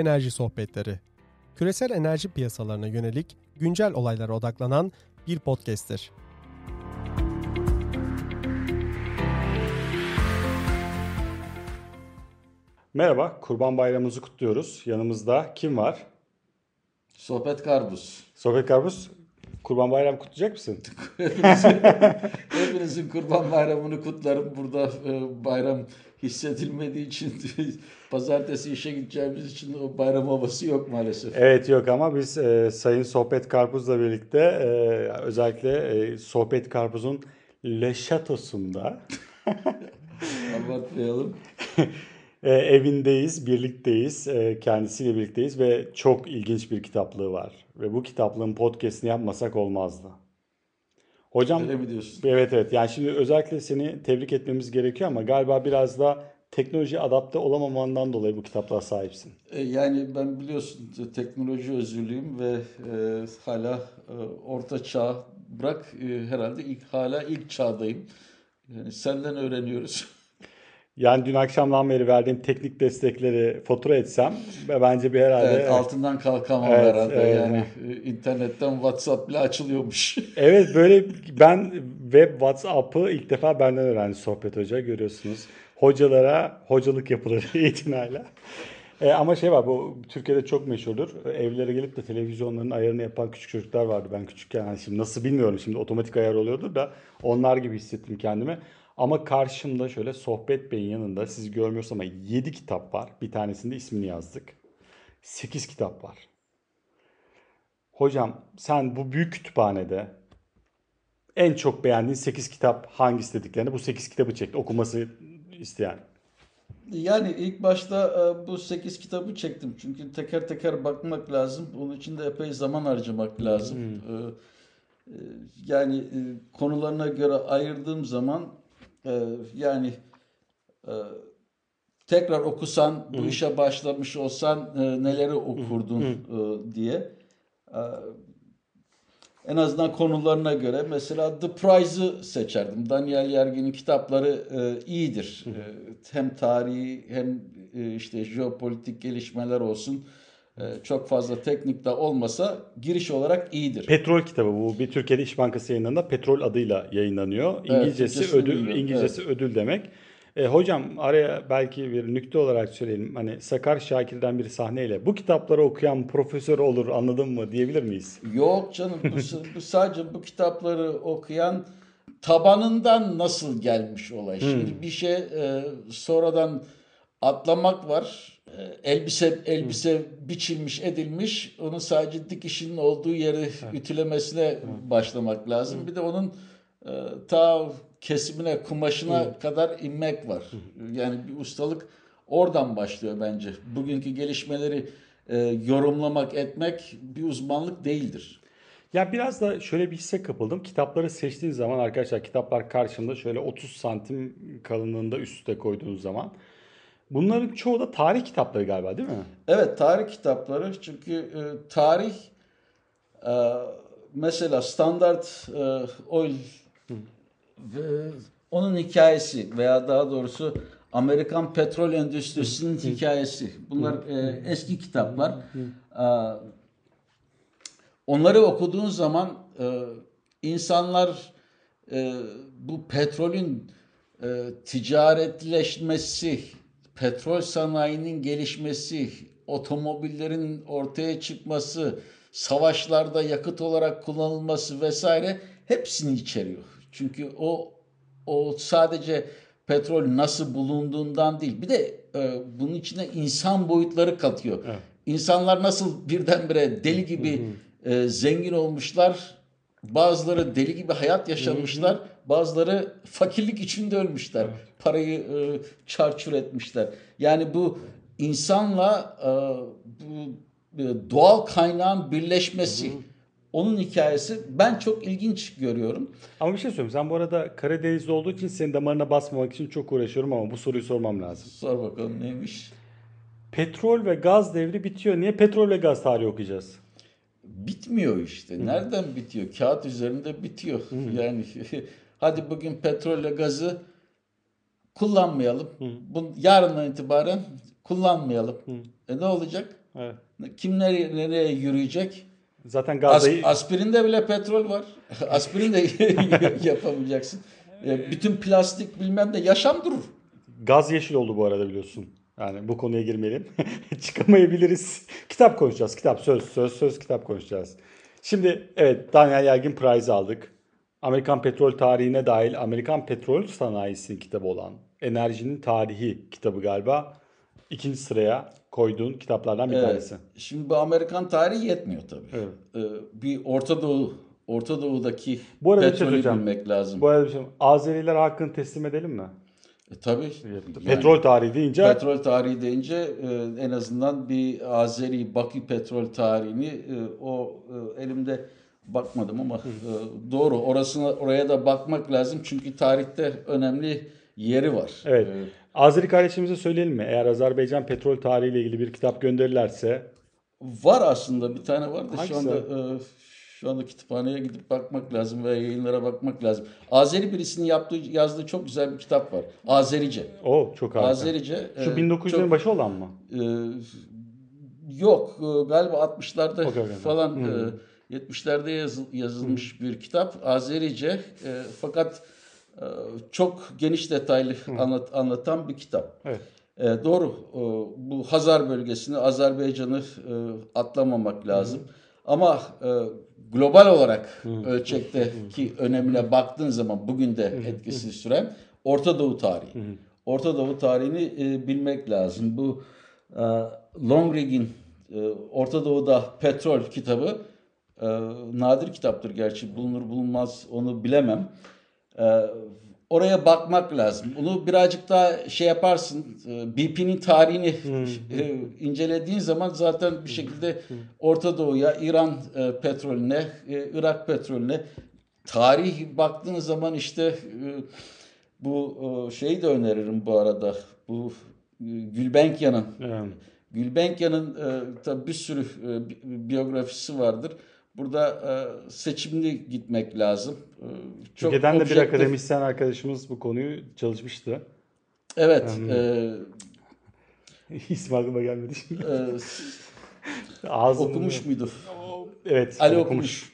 Enerji Sohbetleri. Küresel enerji piyasalarına yönelik güncel olaylara odaklanan bir podcast'tir. Merhaba, Kurban Bayramımızı kutluyoruz. Yanımızda kim var? Sohbet Karbuz. Sohbet Karpuz, Kurban Bayramı kutlayacak mısın? Hepinizin, hepinizin Kurban Bayramını kutlarım. Burada e, bayram hissedilmediği için pazartesi işe gideceğimiz için o bayram havası yok maalesef. Evet yok ama biz e, Sayın Sohbet Karpuz'la birlikte e, özellikle e, Sohbet Karpuz'un Le Chateau'sunda Abartmayalım. e, evindeyiz, birlikteyiz, e, kendisiyle birlikteyiz ve çok ilginç bir kitaplığı var. Ve bu kitaplığın podcast'ini yapmasak olmazdı. Hocam Öyle mi diyorsun? Evet evet yani şimdi özellikle seni tebrik etmemiz gerekiyor ama galiba biraz da teknoloji adapte olamamandan dolayı bu kitaplığa sahipsin. E, Yani ben biliyorsun te- teknoloji özürlüyüm ve e, hala e, orta çağ bırak e, herhalde ilk hala ilk çağdayım. Yani senden öğreniyoruz. Yani dün akşamdan beri verdiğim teknik destekleri fatura etsem ve bence bir herhalde... Evet, altından kalkamam Evet, herhalde. evet. Yani e, internetten WhatsApp bile açılıyormuş. Evet böyle ben web WhatsApp'ı ilk defa benden öğrendi Sohbet Hoca görüyorsunuz. Hocalara hocalık yapılır itinayla. E, ama şey var bu Türkiye'de çok meşhurdur. Evlere gelip de televizyonların ayarını yapan küçük çocuklar vardı. Ben küçükken hani şimdi nasıl bilmiyorum şimdi otomatik ayar oluyordur da onlar gibi hissettim kendimi. Ama karşımda şöyle Sohbet Bey'in yanında sizi görmüyorsam ama 7 kitap var. Bir tanesinde ismini yazdık. 8 kitap var. Hocam sen bu büyük kütüphanede en çok beğendiğin 8 kitap hangisi dediklerini bu 8 kitabı çekti okuması isteyen. Yani ilk başta e, bu 8 kitabı çektim. Çünkü teker teker bakmak lazım. Onun için de epey zaman harcamak lazım. E, e, Yani konularına göre ayırdığım zaman e, yani e, tekrar okusan, bu işe başlamış olsan e, neleri okurdun e, diye. E, En azından konularına göre mesela The Prize'ı seçerdim. Daniel Yergin'in kitapları e, iyidir. E, hem tarihi hem e, işte jeopolitik gelişmeler olsun. E, çok fazla teknik de olmasa giriş olarak iyidir. Petrol kitabı bu bir Türkiye'de İş Bankası yayınlarında Petrol adıyla yayınlanıyor. İngilizcesi Türkçesini ödül bilmiyorum, İngilizcesi ödül demek. E, hocam araya belki bir nükte olarak söyleyelim. Hani Sakar Şakir'den bir sahneyle bu kitapları okuyan profesör olur anladın mı diyebilir miyiz? Yok canım bu, bu sadece bu kitapları okuyan tabanından nasıl gelmiş olay. Şimdi bir şey e, sonradan atlamak var. Elbise elbise biçilmiş edilmiş. Onun sadece dikişinin olduğu yeri ütülemesine başlamak lazım. Bir de onun e, ta kesimine, kumaşına kadar inmek var. Yani bir ustalık oradan başlıyor bence. Bugünkü gelişmeleri e, yorumlamak, etmek bir uzmanlık değildir. Ya biraz da şöyle bir hisse kapıldım. Kitapları seçtiğiniz zaman arkadaşlar kitaplar karşımda şöyle 30 santim kalınlığında üst üste koyduğunuz zaman. Bunların çoğu da tarih kitapları galiba değil mi? Evet, tarih kitapları çünkü e, tarih e, mesela Standard e, Oil ve onun hikayesi veya daha doğrusu Amerikan petrol endüstrisinin hikayesi. Bunlar e, eski kitaplar. E, onları okuduğun zaman e, insanlar e, bu petrolün e, ticaretleşmesi, petrol sanayinin gelişmesi, otomobillerin ortaya çıkması, savaşlarda yakıt olarak kullanılması vesaire hepsini içeriyor. Çünkü o o sadece petrol nasıl bulunduğundan değil. Bir de e, bunun içine insan boyutları katıyor. İnsanlar nasıl birdenbire deli gibi e, zengin olmuşlar. Bazıları deli gibi hayat yaşamışlar. Bazıları fakirlik içinde ölmüşler. Parayı e, çarçur etmişler. Yani bu insanla e, bu e, doğal kaynağın birleşmesi. Onun hikayesi ben çok ilginç görüyorum. Ama bir şey söyleyeyim. Sen bu arada Karadenizli olduğu için senin damarına basmamak için çok uğraşıyorum ama bu soruyu sormam lazım. Sor bakalım neymiş? Petrol ve gaz devri bitiyor. Niye petrol ve gaz tarihi okuyacağız? Bitmiyor işte. Nereden bitiyor? Kağıt üzerinde bitiyor. Yani hadi bugün petrolle gazı kullanmayalım. Bu yarından itibaren kullanmayalım. E ne olacak? Evet. Kim nereye, nereye yürüyecek? Zaten As, gazayı aspirinde bile petrol var. Aspirin de yapamayacaksın. E, bütün plastik bilmem de yaşam durur. gaz yeşil oldu bu arada biliyorsun. Yani bu konuya girmeyelim. Çıkamayabiliriz. Kitap konuşacağız. Kitap söz söz söz kitap konuşacağız. Şimdi evet Daniel Yergin Prize aldık. Amerikan petrol tarihine dahil Amerikan petrol sanayisinin kitabı olan Enerjinin Tarihi kitabı galiba ikinci sıraya koyduğun kitaplardan bir Evet. tanesi. Şimdi bu Amerikan tarihi yetmiyor tabii. Evet. E, bir Orta Doğu Orta Doğu'daki Bu arada şey petrolü bilmek lazım. Bu arada bir şey Azeriler hakkını teslim edelim mi? E, tabii. Yani- Petrol tarihi deyince Petrol tarihi deyince e, en azından bir Azeri Bakü petrol tarihini e, o e, elimde bakmadım ama e, doğru orasına oraya da bakmak lazım çünkü tarihte önemli yeri var. Evet. E, Azeri kardeşimize söyleyelim mi? Eğer Azerbaycan petrol tarihiyle ilgili bir kitap gönderirlerse var aslında bir tane var da Hangisi? şu anda e, şu anda kütüphaneye gidip bakmak lazım veya yayınlara bakmak lazım. Azeri birisinin yaptığı yazdığı çok güzel bir kitap var. Azerice. o çok harika. Azerice. Şu e, 1900'lerin çok- başı olan mı? Ee, yok e, galiba 60'larda Okey, okey. falan e, 70'lerde yazıl- yazılmış bir kitap Azerice e, fakat e, çok geniş detaylı anlat, anlatan bir kitap. Evet. E, doğru e, bu Hazar bölgesini Azerbaycan'ı e, atlamamak lazım ama e, global olarak ölçekteki önemine baktığın zaman bugün de etkisini süren Orta Doğu tarihi. Orta Doğu tarihini e, bilmek lazım. Bu e, Longrigg'in e, Orta Doğu'da petrol kitabı e, nadir kitaptır. Gerçi bulunur bulunmaz onu bilemem. E, oraya bakmak lazım. Bunu birazcık daha şey yaparsın. e, BP'nin tarihini e, incelediğin zaman zaten bir şekilde Orta Doğu'ya, İran e, petrolüne, Irak petrolüne tarih baktığın zaman işte bu şeyi de öneririm bu arada. Bu Gülbenkian'ın Evet. Gülbenkian'ın tabii bir sürü bi- biyografisi vardır. Burada e, seçimli gitmek lazım. E, çok Türkiye'den de bir objektif- akademisyen arkadaşımız bu konuyu çalışmıştı. Evet. E, İsmi aklıma gelmedi şimdi. e, Ağzım okumuş muydu? Evet. Ali okumuş. okumuş.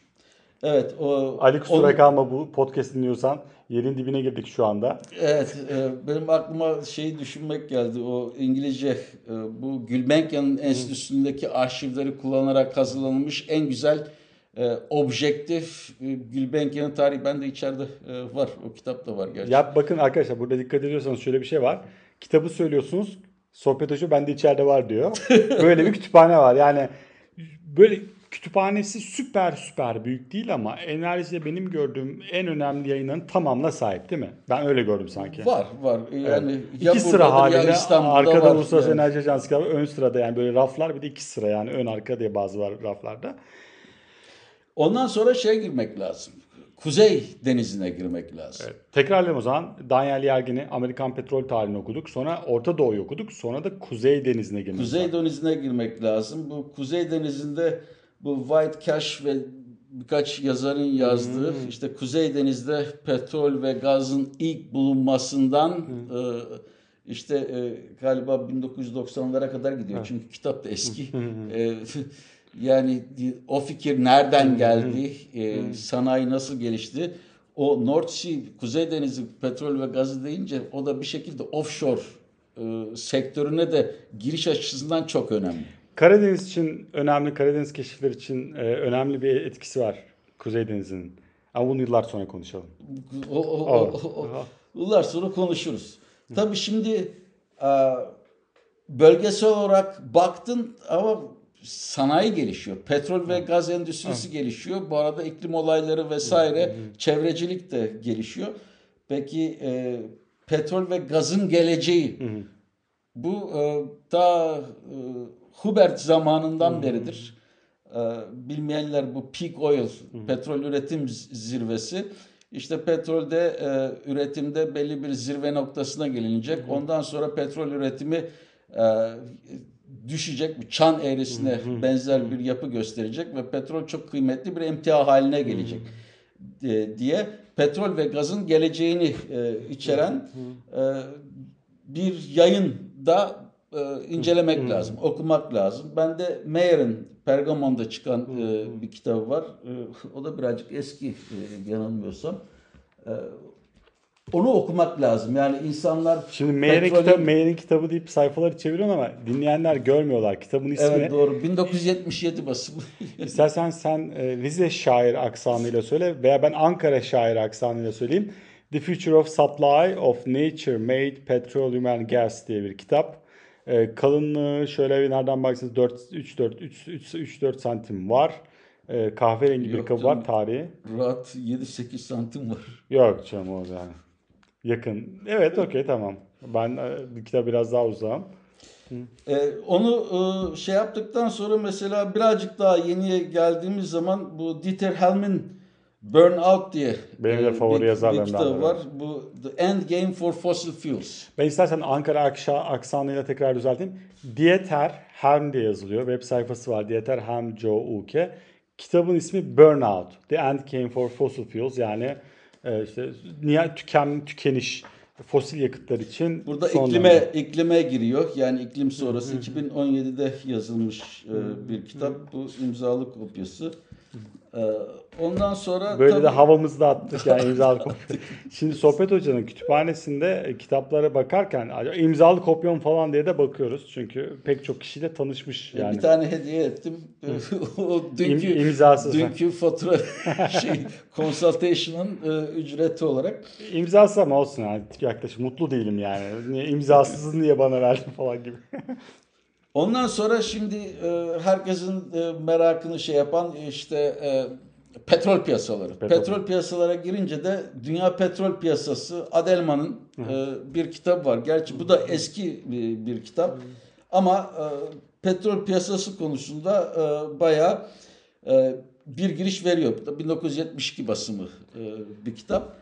Evet. O, Ali kusura onun- kalma bu podcast dinliyorsan yerin dibine girdik şu anda. Evet, e, benim aklıma şeyi düşünmek geldi. O İngilizce e, bu Gulbenkian'ın enstitüsündeki arşivleri kullanarak hazırlanmış en güzel e, objektif e, Gulbenkian'ın tarihi bende içeride e, var. O kitap da var gerçi. Ya bakın arkadaşlar burada dikkat ediyorsanız şöyle bir şey var. Kitabı söylüyorsunuz. Sohbet hoca bende içeride var diyor. Böyle bir kütüphane var. Yani böyle kütüphanesi süper süper büyük değil ama enerjide benim gördüğüm en önemli yayınların tamamına sahip değil mi? Ben öyle gördüm sanki. Var, var. Yani Evet. ya İki sıra halinde arkada. Uluslararası Yani. Enerji Ajansı ön sırada yani böyle raflar bir de iki sıra yani ön arka diye bazı var raflarda. Ondan sonra şeye girmek lazım. Kuzey denizine girmek lazım. Evet. Tekrarlayalım o zaman. Daniel Yergin'i Amerikan petrol tarihini okuduk. Sonra Orta Doğu'yu okuduk. Sonra da Kuzey Denizi'ne girmek Kuzey Denizi'ne girmek lazım. Bu Kuzey Denizi'nde bu White Cash ve birkaç yazarın yazdığı işte Kuzey Deniz'de petrol ve gazın ilk bulunmasından e, işte e, galiba 1990'lara kadar gidiyor. Çünkü kitap da eski. E, yani o fikir nereden geldi? E, sanayi nasıl gelişti? O North Sea, Kuzey Denizi petrol ve gazı deyince o da bir şekilde offshore e, sektörüne de giriş açısından çok önemli. Karadeniz için önemli, Karadeniz keşifleri için e, önemli bir etkisi var Kuzey Denizi'nin. Ama bunu yıllar sonra konuşalım. O, o, o, o, o- yıllar sonra konuşuruz. Tabii şimdi e, bölgesel olarak baktın ama sanayi gelişiyor. Petrol ve gaz endüstrisi gelişiyor. Bu arada iklim olayları vesaire çevrecilik de gelişiyor. Peki e, petrol ve gazın geleceği bu e, ta e, Hubert zamanından beridir. E, bilmeyenler bu peak oil, petrol üretim zirvesi. İşte petrolde e, üretimde belli bir zirve noktasına gelinecek. Ondan sonra petrol üretimi e, düşecek, bir çan eğrisine benzer bir yapı gösterecek ve petrol çok kıymetli bir emtia haline gelecek e, diye petrol ve gazın geleceğini e, içeren e, bir yayın da e, incelemek lazım, okumak lazım. Ben de Mayer'in Pergamon'da çıkan e, bir kitabı var. E, o da birazcık eski e, yanılmıyorsam. E, onu okumak lazım. Yani insanlar Şimdi Mayer'in petrolün- kitabı, Mayer'in kitabı deyip sayfaları çeviriyorsun ama dinleyenler görmüyorlar. Kitabın ismi Evet doğru. 1977 basımı. İstersen sen e, Rize şair aksanıyla söyle veya ben Ankara şair aksanıyla söyleyeyim. The Future of Supply of Nature Made Petroleum and Gas diye bir kitap. E, kalınlığı şöyle bir nereden baksanız 4 3 4 3 3 3 4 santim var. E, kahverengi bir Yok kabı canım. var tarihi. Rahat 7-8 santim var. Yok canım o yani. Yakın. Evet okey tamam. Ben e, kitap biraz daha uzağım. Ee, onu e, şey yaptıktan sonra mesela birazcık daha yeniye geldiğimiz zaman bu Dieter Helm'in Burnout diye Benim de e, favori bir, yazarlarımdan bir kitabı var. Bu The End Game for Fossil Fuels. Ben istersen Ankara akşa, aksanıyla tekrar düzelteyim. Dieter Helm diye yazılıyor. Web sayfası var. Dieter Helm Joe Uke. Kitabın ismi Burnout. The End Came for Fossil Fuels. Yani e, işte nihayet tüken, tükeniş fosil yakıtlar için Burada son iklime dönem. iklime giriyor. Yani iklim sonrası 2017'de yazılmış e, bir kitap. Bu imzalı kopyası. E, ondan sonra Böyle de tabii- havamızı da attık yani imzalı kopya. Şimdi Sohbet Hoca'nın kütüphanesinde e, kitaplara bakarken "Acaba imzalı kopyam falan diye de bakıyoruz. Çünkü pek çok kişiyle tanışmış yani. E, Bir tane hediye ettim. o dünkü İm- imzasız. dünkü fatura şey consultation'ın e, ücreti olarak. İmzası ama olsun yani yaklaşık mutlu değilim yani. Niye imzasız niye bana verdin falan gibi. Ondan sonra şimdi e, herkesin e, merakını şey yapan işte e, petrol piyasaları. Petrol. Petrol. piyasalara girince de Dünya Petrol Piyasası Adelman'ın e, bir kitabı var. Gerçi bu da eski bir, bir kitap. Ama e, petrol piyasası konusunda e, bayağı e, bir giriş veriyor. Bu da 1972 basımı e, bir kitap.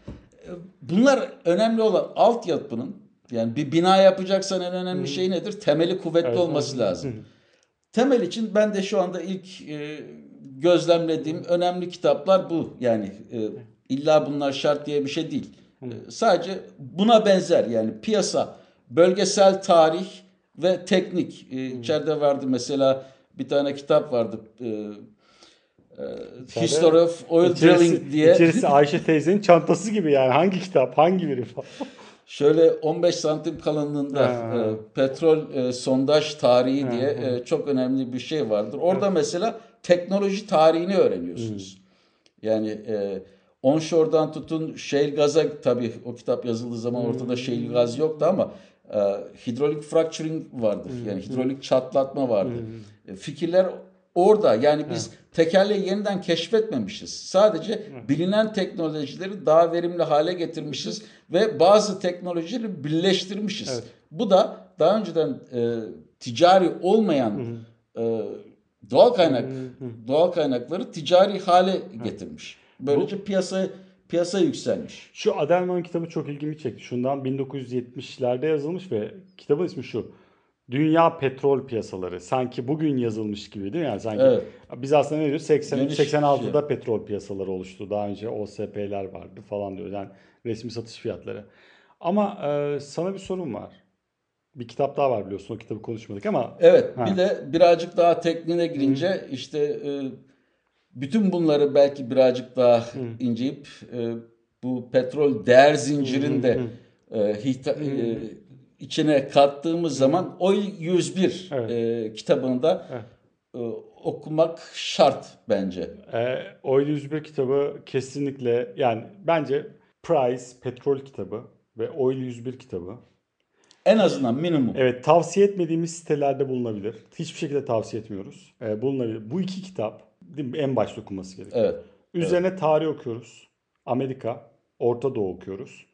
E, Bunlar önemli olan altyapının yani bir bina yapacaksan en önemli şey nedir? Temeli kuvvetli Evet. olması lazım. Temel için ben de şu anda ilk e, gözlemlediğim önemli kitaplar bu. Yani e, illa bunlar şart diye bir şey değil. E, sadece buna benzer yani piyasa, bölgesel tarih ve teknik. E, içeride vardı mesela bir tane kitap vardı. E, e, History of Oil Drilling diye. İçerisi Ayşe teyzenin çantası gibi yani. Hangi kitap, hangi biri falan. Şöyle 15 santim kalınlığında Ha. e, petrol e, sondaj tarihi diye e, çok önemli bir şey vardır. Orada mesela teknoloji tarihini öğreniyorsunuz. Yani e, onshore'dan tutun shale gaza tabii o kitap yazıldığı zaman ortada shale gaz yoktu ama e, hidrolik fracturing vardır. Yani hidrolik çatlatma vardır. E, fikirler orada. Yani biz tekerleği yeniden keşfetmemişiz. Sadece bilinen teknolojileri daha verimli hale getirmişiz ve bazı teknolojileri birleştirmişiz. Evet. Bu da daha önceden e, ticari olmayan e, doğal kaynak doğal kaynakları ticari hale getirmiş. Böylece piyasa piyasa yükselmiş. Şu Adelman'ın kitabı çok ilgimi çekti. Şundan 1970'lerde yazılmış ve kitabın ismi şu. Dünya petrol piyasaları. Sanki bugün yazılmış gibi değil mi? Yani sanki Evet. biz aslında ne diyoruz? 80 Geniş 86'da şey. petrol piyasaları oluştu. Daha önce OSP'ler vardı falan diyor. Yani resmi satış fiyatları. Ama e, sana bir sorum var. Bir kitap daha var biliyorsun. O kitabı konuşmadık ama Evet, Ha. bir de birazcık daha tekniğine girince işte e, bütün bunları belki birazcık daha inceyip e, bu petrol değer zincirinde e, hita- e, içine kattığımız zaman Oil 101 Evet. e, kitabını da Evet. e, okumak şart bence. E, Oil 101 kitabı kesinlikle yani bence Price petrol kitabı ve Oil 101 kitabı. En azından minimum. Evet tavsiye etmediğimiz sitelerde bulunabilir. Hiçbir şekilde tavsiye etmiyoruz. E, bulunabilir. Bu iki kitap değil mi, en başta okunması gerekiyor. Evet. Üzerine tarih okuyoruz. Amerika, Orta Doğu okuyoruz.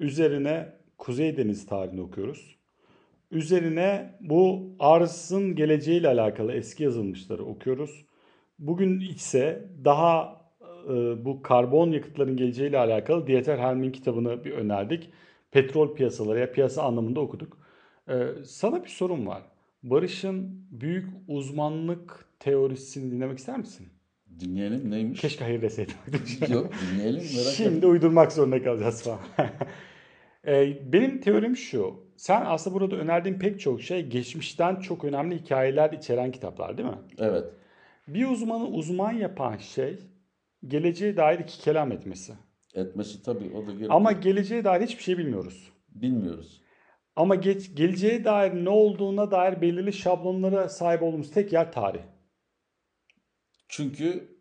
Üzerine Kuzey Deniz tarihini okuyoruz. Üzerine bu arzın geleceğiyle alakalı eski yazılmışları okuyoruz. Bugün ise daha e, bu karbon yakıtların geleceğiyle alakalı Dieter Helm'in kitabını bir önerdik. Petrol piyasaları ya piyasa anlamında okuduk. E, sana bir sorum var. Barış'ın büyük uzmanlık teorisini dinlemek ister misin? Dinleyelim neymiş? Keşke hayır deseydim. Yok dinleyelim merak etme. Şimdi uydurmak zorunda kalacağız falan. Ee, Benim teorim şu. sen aslında burada önerdiğin pek çok şey geçmişten çok önemli hikayeler içeren kitaplar değil mi? Evet. Bir uzmanı uzman yapan şey geleceğe dair iki kelam etmesi. Etmesi tabii o da gerekiyor. Ama geleceğe dair hiçbir şey bilmiyoruz. bilmiyoruz. Ama geç, geleceğe dair ne olduğuna dair belirli şablonlara sahip olduğumuz tek yer tarih. Çünkü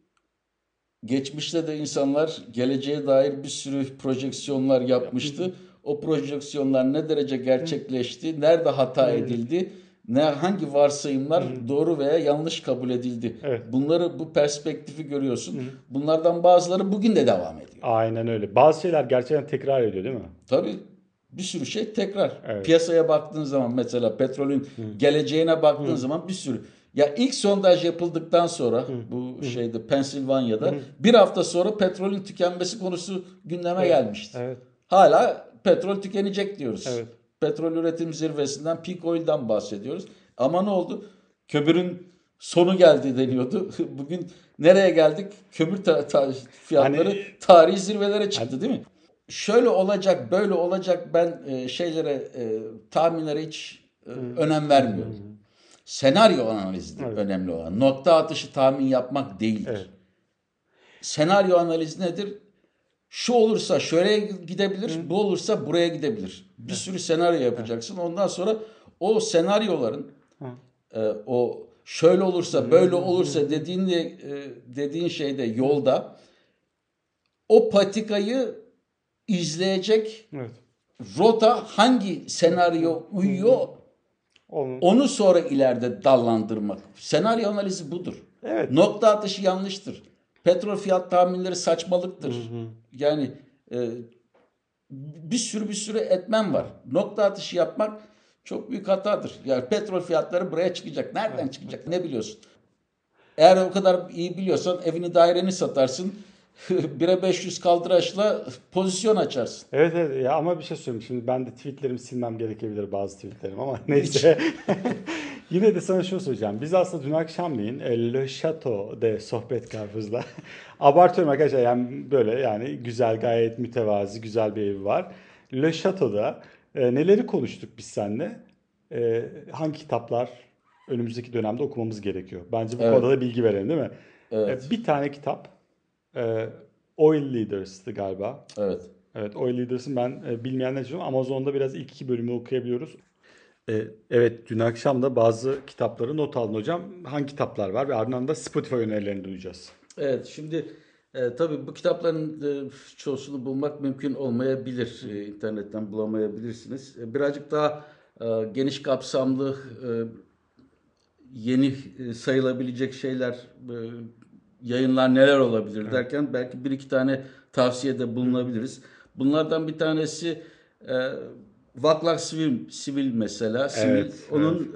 geçmişte de insanlar geleceğe dair bir sürü projeksiyonlar yapmıştı. O projeksiyonlar ne derece gerçekleşti, nerede hata edildi, ne hangi varsayımlar doğru veya yanlış kabul edildi. Evet. Bunları bu perspektifi görüyorsun. Bunlardan bazıları bugün de devam ediyor. Aynen öyle. Bazı şeyler gerçekten tekrar ediyor değil mi? Tabii bir sürü şey tekrar. Evet. Piyasaya baktığın zaman mesela petrolün geleceğine baktığın zaman bir sürü. Ya ilk sondaj yapıldıktan sonra bu şeyde Pensilvanya'da bir hafta sonra petrolün tükenmesi konusu gündeme gelmişti. Evet. Hala petrol tükenecek diyoruz. Evet. Petrol üretim zirvesinden peak oil'dan bahsediyoruz. Ama ne oldu? Kömürün sonu geldi deniyordu. Bugün nereye geldik? Kömür ta- ta- fiyatları Hani- tarihi zirvelere çıktı değil mi? Şöyle olacak, böyle olacak ben e, şeylere, e, tahminlere hiç e, önem vermiyorum. Senaryo analizidir Evet. önemli olan. Nokta atışı tahmin yapmak değildir. Evet. Senaryo analizi nedir? Şu olursa şöyle gidebilir, bu olursa buraya gidebilir. Bir sürü senaryo yapacaksın. Ondan sonra o senaryoların e, o şöyle olursa, böyle olursa dediğin de, e, dediğin şeyde yolda o patikayı izleyecek Evet. rota hangi senaryo uyuyor Onun- onu sonra ileride dallandırmak. Senaryo analizi budur. Evet. Nokta atışı yanlıştır. Petrol fiyat tahminleri saçmalıktır. Yani e, bir sürü bir sürü etmen var. Nokta atışı yapmak çok büyük hatadır. Yani petrol fiyatları buraya çıkacak. Nereden çıkacak? Ne biliyorsun? Eğer o kadar iyi biliyorsan evini daireni satarsın. 1'e 500 kaldıraçla pozisyon açarsın. Evet evet ya ama bir şey söyleyeyim. Şimdi ben de tweetlerimi silmem gerekebilir bazı tweetlerim ama neyse. Yine de sana şunu söyleyeceğim. Biz aslında dün akşamleyin e, Le Chateau'de sohbet karpuzla. Abartıyorum arkadaşlar yani böyle yani güzel gayet mütevazi güzel bir evi var. Le Chateau'da e, neleri konuştuk biz seninle? E, hangi kitaplar önümüzdeki dönemde okumamız gerekiyor? Bence bu Evet. konuda da bilgi verelim değil mi? Evet. E, bir tane kitap e, Oil Leaders'tı galiba. Evet. Evet, Oil Leaders'ın ben e, bilmeyenler için Amazon'da biraz ilk iki bölümü okuyabiliyoruz. E, evet, dün akşam da bazı kitapları not aldın hocam. Hangi kitaplar var ve ardından da Spotify önerilerini duyacağız. Evet şimdi e, tabii bu kitapların e, çoğusunu bulmak mümkün olmayabilir. E, internetten bulamayabilirsiniz. E, birazcık daha e, geniş kapsamlı e, yeni e, sayılabilecek şeyler e, yayınlar neler olabilir derken belki bir iki tane tavsiyede bulunabiliriz. Bunlardan bir tanesi e, Vaclav Sivil, Sivil mesela. Sivil, Evet, onun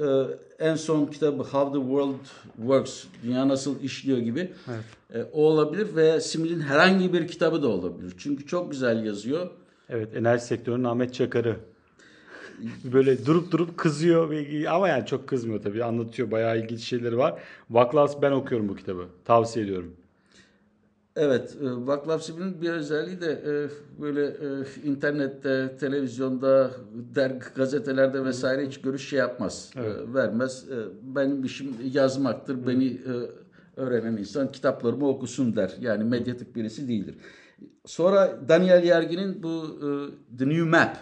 e, en son kitabı How the World Works, Dünya Nasıl İşliyor gibi. E, o olabilir ve Sivil'in herhangi bir kitabı da olabilir. Çünkü çok güzel yazıyor. Evet, enerji sektörünün Ahmet Çakar'ı. Böyle durup durup kızıyor ama yani çok kızmıyor tabii. Anlatıyor, bayağı ilginç şeyleri var. Vaclav ben okuyorum bu kitabı. Tavsiye ediyorum. Evet, e, Vaclav Sivil'in bir özelliği de e, böyle e, internette, televizyonda, dergi, gazetelerde vesaire hiç görüş şey yapmaz, e, vermez. Benim işim yazmaktır, beni e, öğrenen insan kitaplarımı okusun der. Yani medyatik birisi değildir. Sonra Daniel Yergin'in bu The New Map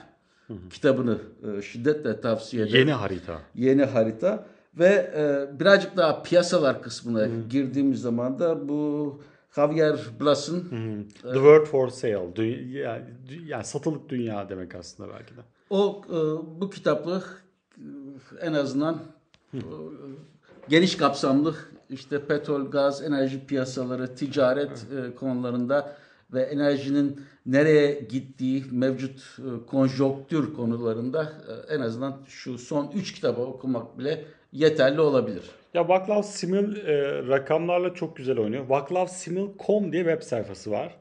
kitabını şiddetle tavsiye ederim Yeni harita. yeni harita ve birazcık daha piyasalar kısmına girdiğimiz zaman da bu Javier Blas'ın The Word for Sale. Dü- yani, yani satılık dünya demek aslında belki de. o e, bu kitaplı e, en azından e, geniş kapsamlı işte petrol, gaz, enerji piyasaları, ticaret e, konularında ve enerjinin nereye gittiği mevcut konjonktür konularında en azından şu son 3 kitabı okumak bile yeterli olabilir. Ya Vaclav Simil e, rakamlarla çok güzel oynuyor. Vaclavsimil.com diye web sayfası var.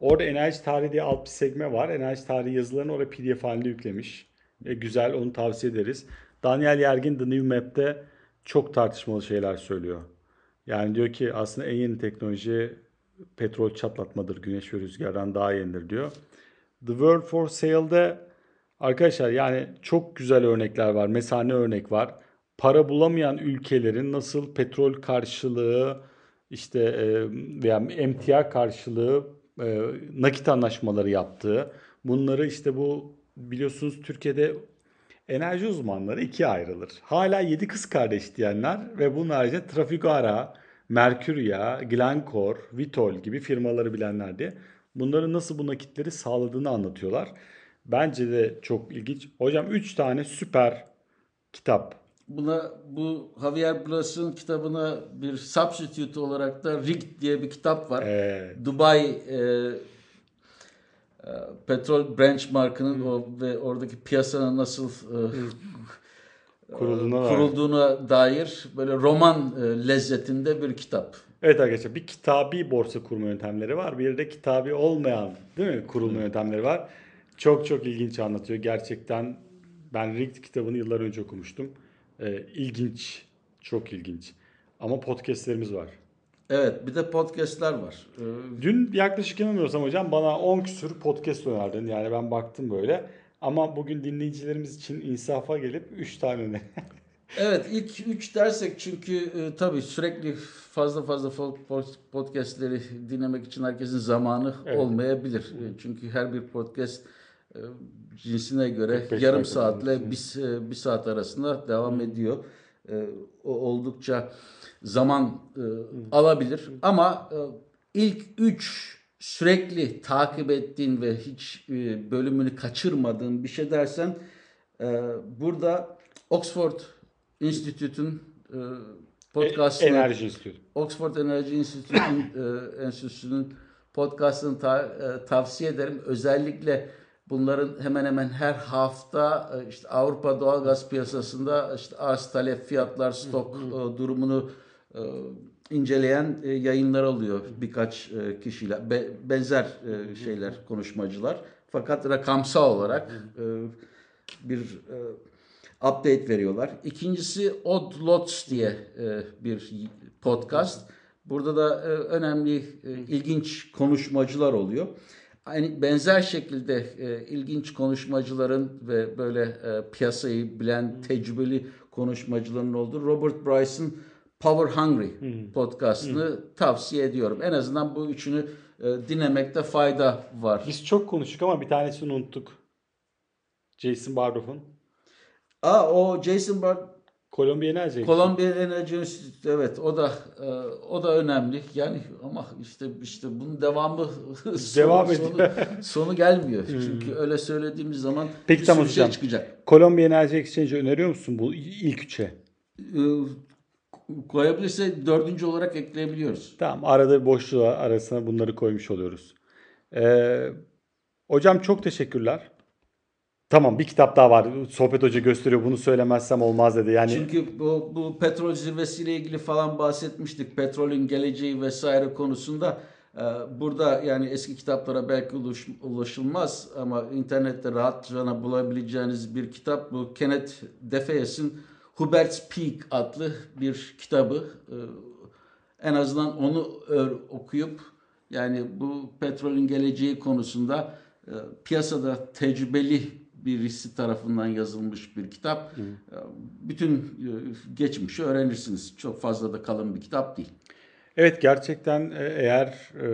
Orada enerji tarihi diye alt bir sekme var. Enerji tarihi yazılarını oraya pdf halinde yüklemiş. E, güzel onu tavsiye ederiz. Daniel Yergin The New Map'te çok tartışmalı şeyler söylüyor. Yani diyor ki aslında en yeni teknoloji petrol çatlatmadır. Güneş ve rüzgardan daha yenidir diyor. The World for Sale'de Arkadaşlar yani çok güzel örnekler var. Mesela ne örnek var? Para bulamayan ülkelerin nasıl petrol karşılığı işte e, veya emtia karşılığı e, nakit anlaşmaları yaptığı. Bunları işte bu biliyorsunuz Türkiye'de enerji uzmanları ikiye ayrılır. Hala yedi kız kardeş diyenler ve bunun haricinde Trafigura, Mercuria, Glencore, Vitol gibi firmaları bilenler diye bunların nasıl bu nakitleri sağladığını anlatıyorlar. Bence de çok ilginç. Hocam 3 tane süper kitap. Buna bu Javier Blas'ın kitabına bir substitute olarak da Rig diye bir kitap var. Ee, Dubai e, e, petrol benchmark'ının o ve oradaki piyasanın nasıl e, Kurulduğuna dair. kurulduğuna dair böyle roman e, lezzetinde bir kitap. evet arkadaşlar bir kitabi borsa kurma yöntemleri var. Bir de kitabi olmayan değil mi kurulma yöntemleri var. Çok çok ilginç anlatıyor. Gerçekten ben Rigged kitabını yıllar önce okumuştum. Ee, ilginç. Çok ilginç. Ama podcastlerimiz var. Evet bir de podcastler var. E, Dün yaklaşık yanılmıyorsam hocam bana 10 küsür podcast önerdin. Yani ben baktım böyle. Ama bugün dinleyicilerimiz için insafa gelip 3 tane ne? Evet ilk üç dersek çünkü e, tabii sürekli fazla fazla podcastleri dinlemek için herkesin zamanı Evet. olmayabilir. E, çünkü her bir podcast e, cinsine göre 45 yarım saatle bir, s- bir saat arasında devam ediyor. E, o oldukça zaman e, alabilir ama e, ilk üç sürekli takip ettiğin ve hiç e, bölümünü kaçırmadığın bir şey dersen e, burada Oxford Institute'un e, podcastını Enerji Enstitüsü. Oxford Enerji Institute'un e, enstitüsünün podcastını ta- e, tavsiye ederim. Özellikle bunların hemen hemen her hafta e, işte Avrupa doğalgaz piyasasında işte arz talep fiyatlar stok e, durumunu e, inceleyen yayınlar oluyor birkaç kişiyle. Be- benzer şeyler konuşmacılar. Fakat rakamsal olarak bir update veriyorlar. İkincisi Odd Lots diye bir podcast. Burada da önemli, ilginç konuşmacılar oluyor. Aynı benzer şekilde e, ilginç konuşmacıların ve böyle e, piyasayı bilen tecrübeli konuşmacıların olduğu Robert Bryce'ın Power Hungry podcastını tavsiye ediyorum. En azından bu üçünü e, dinlemekte fayda var. Biz çok konuştuk ama bir tanesini unuttuk. Jason Bardoff'un. Aa o Jason Bard Kolombiya Enerji. Kolombiya Enerji evet o da e, o da önemli. Yani ama işte işte bunun devamı Devam sonu, ediyor. sonu, sonu gelmiyor. Çünkü öyle söylediğimiz zaman Peki, bir tamam sürü şey hocam. çıkacak. Kolombiya Enerji Exchange'i öneriyor musun bu ilk üçe? E, koyabilirse dördüncü olarak ekleyebiliyoruz. Tamam arada bir boşluğa arasına bunları koymuş oluyoruz. Ee, hocam çok teşekkürler. Tamam bir kitap daha var. Sohbet Hoca gösteriyor bunu söylemezsem olmaz dedi. Yani Çünkü bu, bu petrol zirvesiyle ilgili falan bahsetmiştik. Petrolün geleceği vesaire konusunda. Ee, Burada yani eski kitaplara belki ulaş- ulaşılmaz ama internette rahatça bulabileceğiniz bir kitap bu. Kenneth Defeyes'in Hubert's Peak adlı bir kitabı. Ee, En azından onu okuyup yani bu petrolün geleceği konusunda e, piyasada tecrübeli birisi tarafından yazılmış bir kitap. E, Bütün e, geçmişi öğrenirsiniz. Çok fazla da kalın bir kitap değil. evet gerçekten e, eğer e,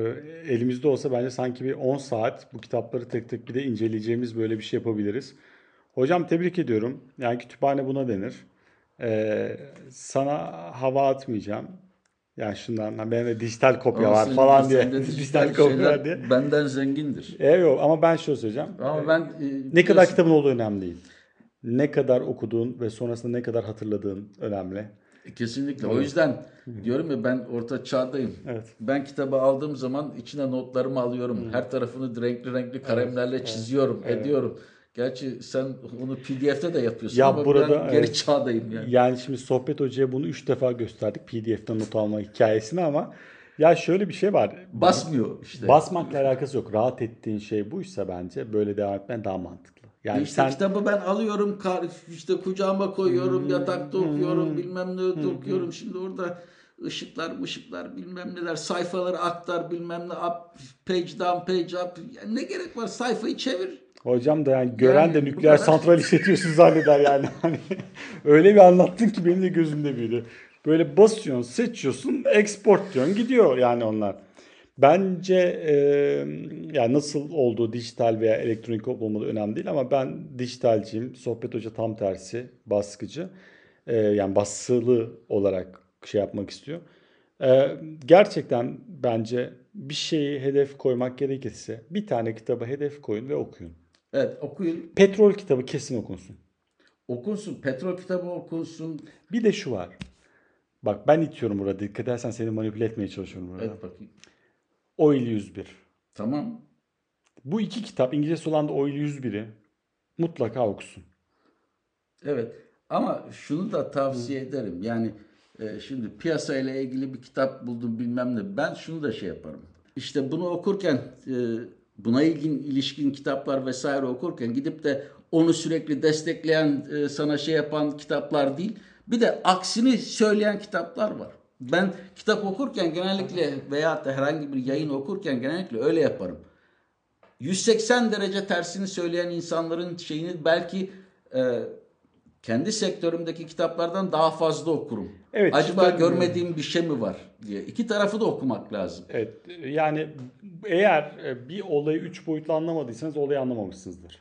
elimizde olsa bence sanki bir 10 saat bu kitapları tek tek bir de inceleyeceğimiz böyle bir şey yapabiliriz. Hocam tebrik ediyorum. Yani kütüphane buna denir. Ee, sana hava atmayacağım. Yani şundan ben de dijital kopya Ama var falan diye. dijital kopya diye. Benden zengindir. Evet yok ama ben şöyle söyleyeceğim. Ama ben e, Ne kadar kitabın olduğu önemli değil. Ne kadar okuduğun ve sonrasında ne kadar hatırladığın önemli. Kesinlikle. O yüzden diyorum ya ben orta çağdayım. Evet. Ben kitabı aldığım zaman içine notlarımı alıyorum. Her tarafını renkli renkli kalemlerle çiziyorum, ediyorum. Gerçi sen onu PDF'te de yapıyorsun Ya ama burada, ben geri evet. çağdayım yani. Yani şimdi Sohbet Hoca'ya bunu 3 defa gösterdik PDF'den not alma hikayesini ama ya şöyle bir şey var. Basmıyor işte. Basmakla alakası yok. Rahat ettiğin şey buysa bence böyle devam etmen daha mantıklı. Yani işte sen kitabı ben alıyorum, işte kucağıma koyuyorum, yatakta okuyorum, bilmem ne okuyorum. Şimdi orada ışıklar, ışıklar bilmem neler, sayfaları aktar bilmem ne, up, page down, page up. Ya ne gerek var? Sayfayı çevir. Hocam da yani gören Yani de nükleer kadar. santral işletiyorsun zanneder yani. Hani öyle bir anlattın ki benim de gözümde büyüdü. Böyle basıyorsun, seçiyorsun, export diyorsun gidiyor yani onlar. Bence e, yani nasıl olduğu dijital veya elektronik olmalı önemli değil ama ben dijitalciyim. Sohbet Hoca tam tersi baskıcı. E, yani basılı olarak şey yapmak istiyor. E, gerçekten bence bir şeyi hedef koymak gerekirse bir tane kitabı hedef koyun ve okuyun. Evet okuyun. Petrol kitabı kesin okunsun. Okunsun. Petrol kitabı okunsun. Bir de şu var. Bak ben itiyorum burada. Dikkat edersen seni manipüle etmeye çalışıyorum burada. Evet bakayım. Oil 101. Tamam. Bu iki kitap İngilizcesi olan da Oil 101'i mutlaka okusun. Evet. Ama şunu da tavsiye ederim. Yani e, şimdi piyasayla ilgili bir kitap buldum bilmem ne. Ben şunu da şey yaparım. İşte bunu okurken e, buna ilgin ilişkin kitaplar vesaire okurken gidip de onu sürekli destekleyen e, sana şey yapan kitaplar değil. Bir de aksini söyleyen kitaplar var. Ben kitap okurken genellikle veya da herhangi bir yayın okurken genellikle öyle yaparım. 180 derece tersini söyleyen insanların şeyini belki e, kendi sektörümdeki kitaplardan daha fazla okurum. Evet, Acaba görmediğim bir şey mi var diye. İki tarafı da okumak lazım. Evet yani eğer e, bir olayı üç boyutlu anlamadıysanız olayı anlamamışsınızdır.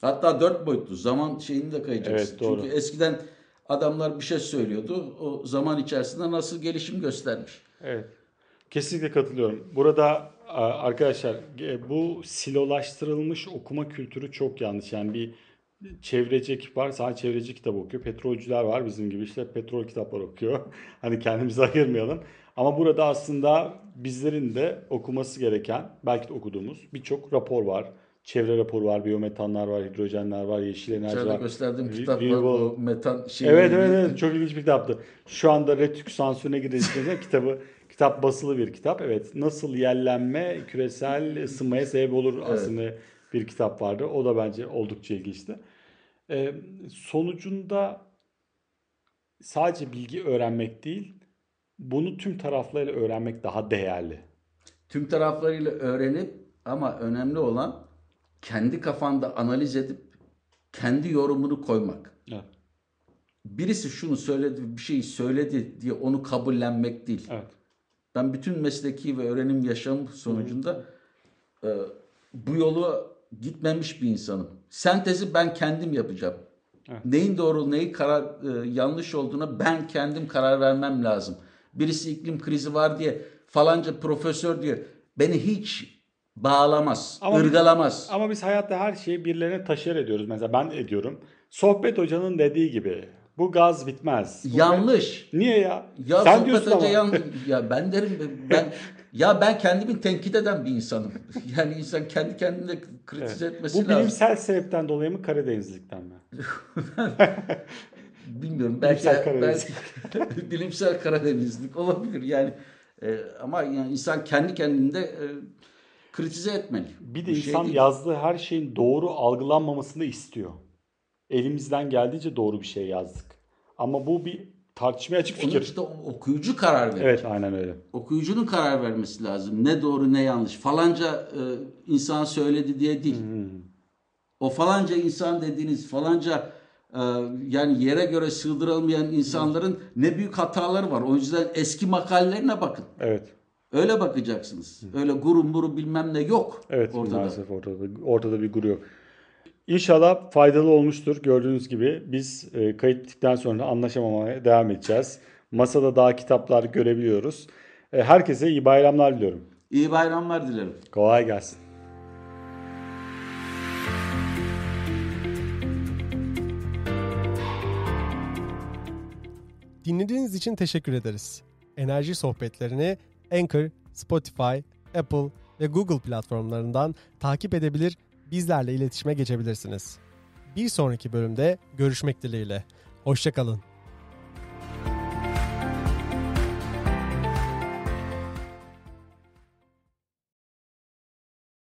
Hatta dört boyutlu zaman şeyini de kayacaksın. Evet, doğru. Çünkü eskiden adamlar bir şey söylüyordu. O zaman içerisinde nasıl gelişim göstermiş. Evet. Kesinlikle katılıyorum. Burada arkadaşlar e, bu silolaştırılmış okuma kültürü çok yanlış. Yani bir çevreci ekip var sadece çevreci kitap okuyor. Petrolcüler var bizim gibi işte petrol kitaplar okuyor. Hani kendimizi ayırmayalım. Ama burada aslında bizlerin de okuması gereken belki de okuduğumuz birçok rapor var. Çevre raporu var, biyometanlar var, hidrojenler var, yeşil enerji İçeride var. gösterdiğim kitap var. O metan şeyi. Evet evet evet çok ilginç bir kitaptı. Şu anda Retük sansürüne girildiğinde kitabı kitap basılı bir kitap. Evet nasıl yerlenme küresel ısınmaya sebep olur aslında bir kitap vardı. O da bence oldukça ilginçti. Ee, sonucunda sadece bilgi öğrenmek değil, bunu tüm taraflarıyla öğrenmek daha değerli. Tüm taraflarıyla öğrenip ama önemli olan kendi kafanda analiz edip kendi yorumunu koymak. Evet. Birisi şunu söyledi, bir şeyi söyledi diye onu kabullenmek değil. Evet. Ben bütün mesleki ve öğrenim yaşam sonucunda e, bu yolu gitmemiş bir insanım. Sentezi ben kendim yapacağım. Evet. Neyin doğru, neyin karar e, yanlış olduğuna ben kendim karar vermem lazım. Birisi iklim krizi var diye falanca profesör diyor beni hiç bağlamaz, Ama- ırgalamaz. Ama biz hayatta her şeyi birilerine taşır ediyoruz. Mesela ben ediyorum. Sohbet hocanın dediği gibi bu gaz bitmez. Bu Yanlış. Niye ya? Ya Sen diyorsun ama. yan- ya ben derim ben ya ben kendimi tenkit eden bir insanım. Yani insan kendi kendine kritize etmesi Bu lazım. bilimsel sebepten dolayı mı Karadenizlikten mi? Bilmiyorum belki Bilimsel Karadeniz. belki bilimsel Karadenizlik olabilir yani e, ama yani insan kendi kendinde e, kritize etmeli. Bir de Bu şey insan değil. yazdığı her şeyin doğru algılanmamasını istiyor. Elimizden geldiğince doğru bir şey yazdık. Ama bu bir tartışmaya açık Onun fikir. işte o- okuyucu karar verir. Evet aynen öyle. Okuyucunun karar vermesi lazım. Ne doğru ne yanlış. Falanca e, insan söyledi diye değil. O falanca insan dediğiniz falanca e, yani yere göre sığdırılmayan insanların ne büyük hataları var. O yüzden eski makalelerine bakın. Evet. Öyle bakacaksınız. Öyle guru muru bilmem ne yok Evet ortada. maalesef ortada, ortada bir guru yok. İnşallah faydalı olmuştur. Gördüğünüz gibi biz e, kayıt bittikten sonra anlaşamamaya devam edeceğiz. Masada daha kitaplar görebiliyoruz. E, herkese iyi bayramlar diliyorum. İyi bayramlar dilerim. Kolay gelsin. Dinlediğiniz için teşekkür ederiz. Enerji sohbetlerini Anchor, Spotify, Apple ve Google platformlarından takip edebilir, bizlerle iletişime geçebilirsiniz. Bir sonraki bölümde görüşmek dileğiyle. Hoşçakalın.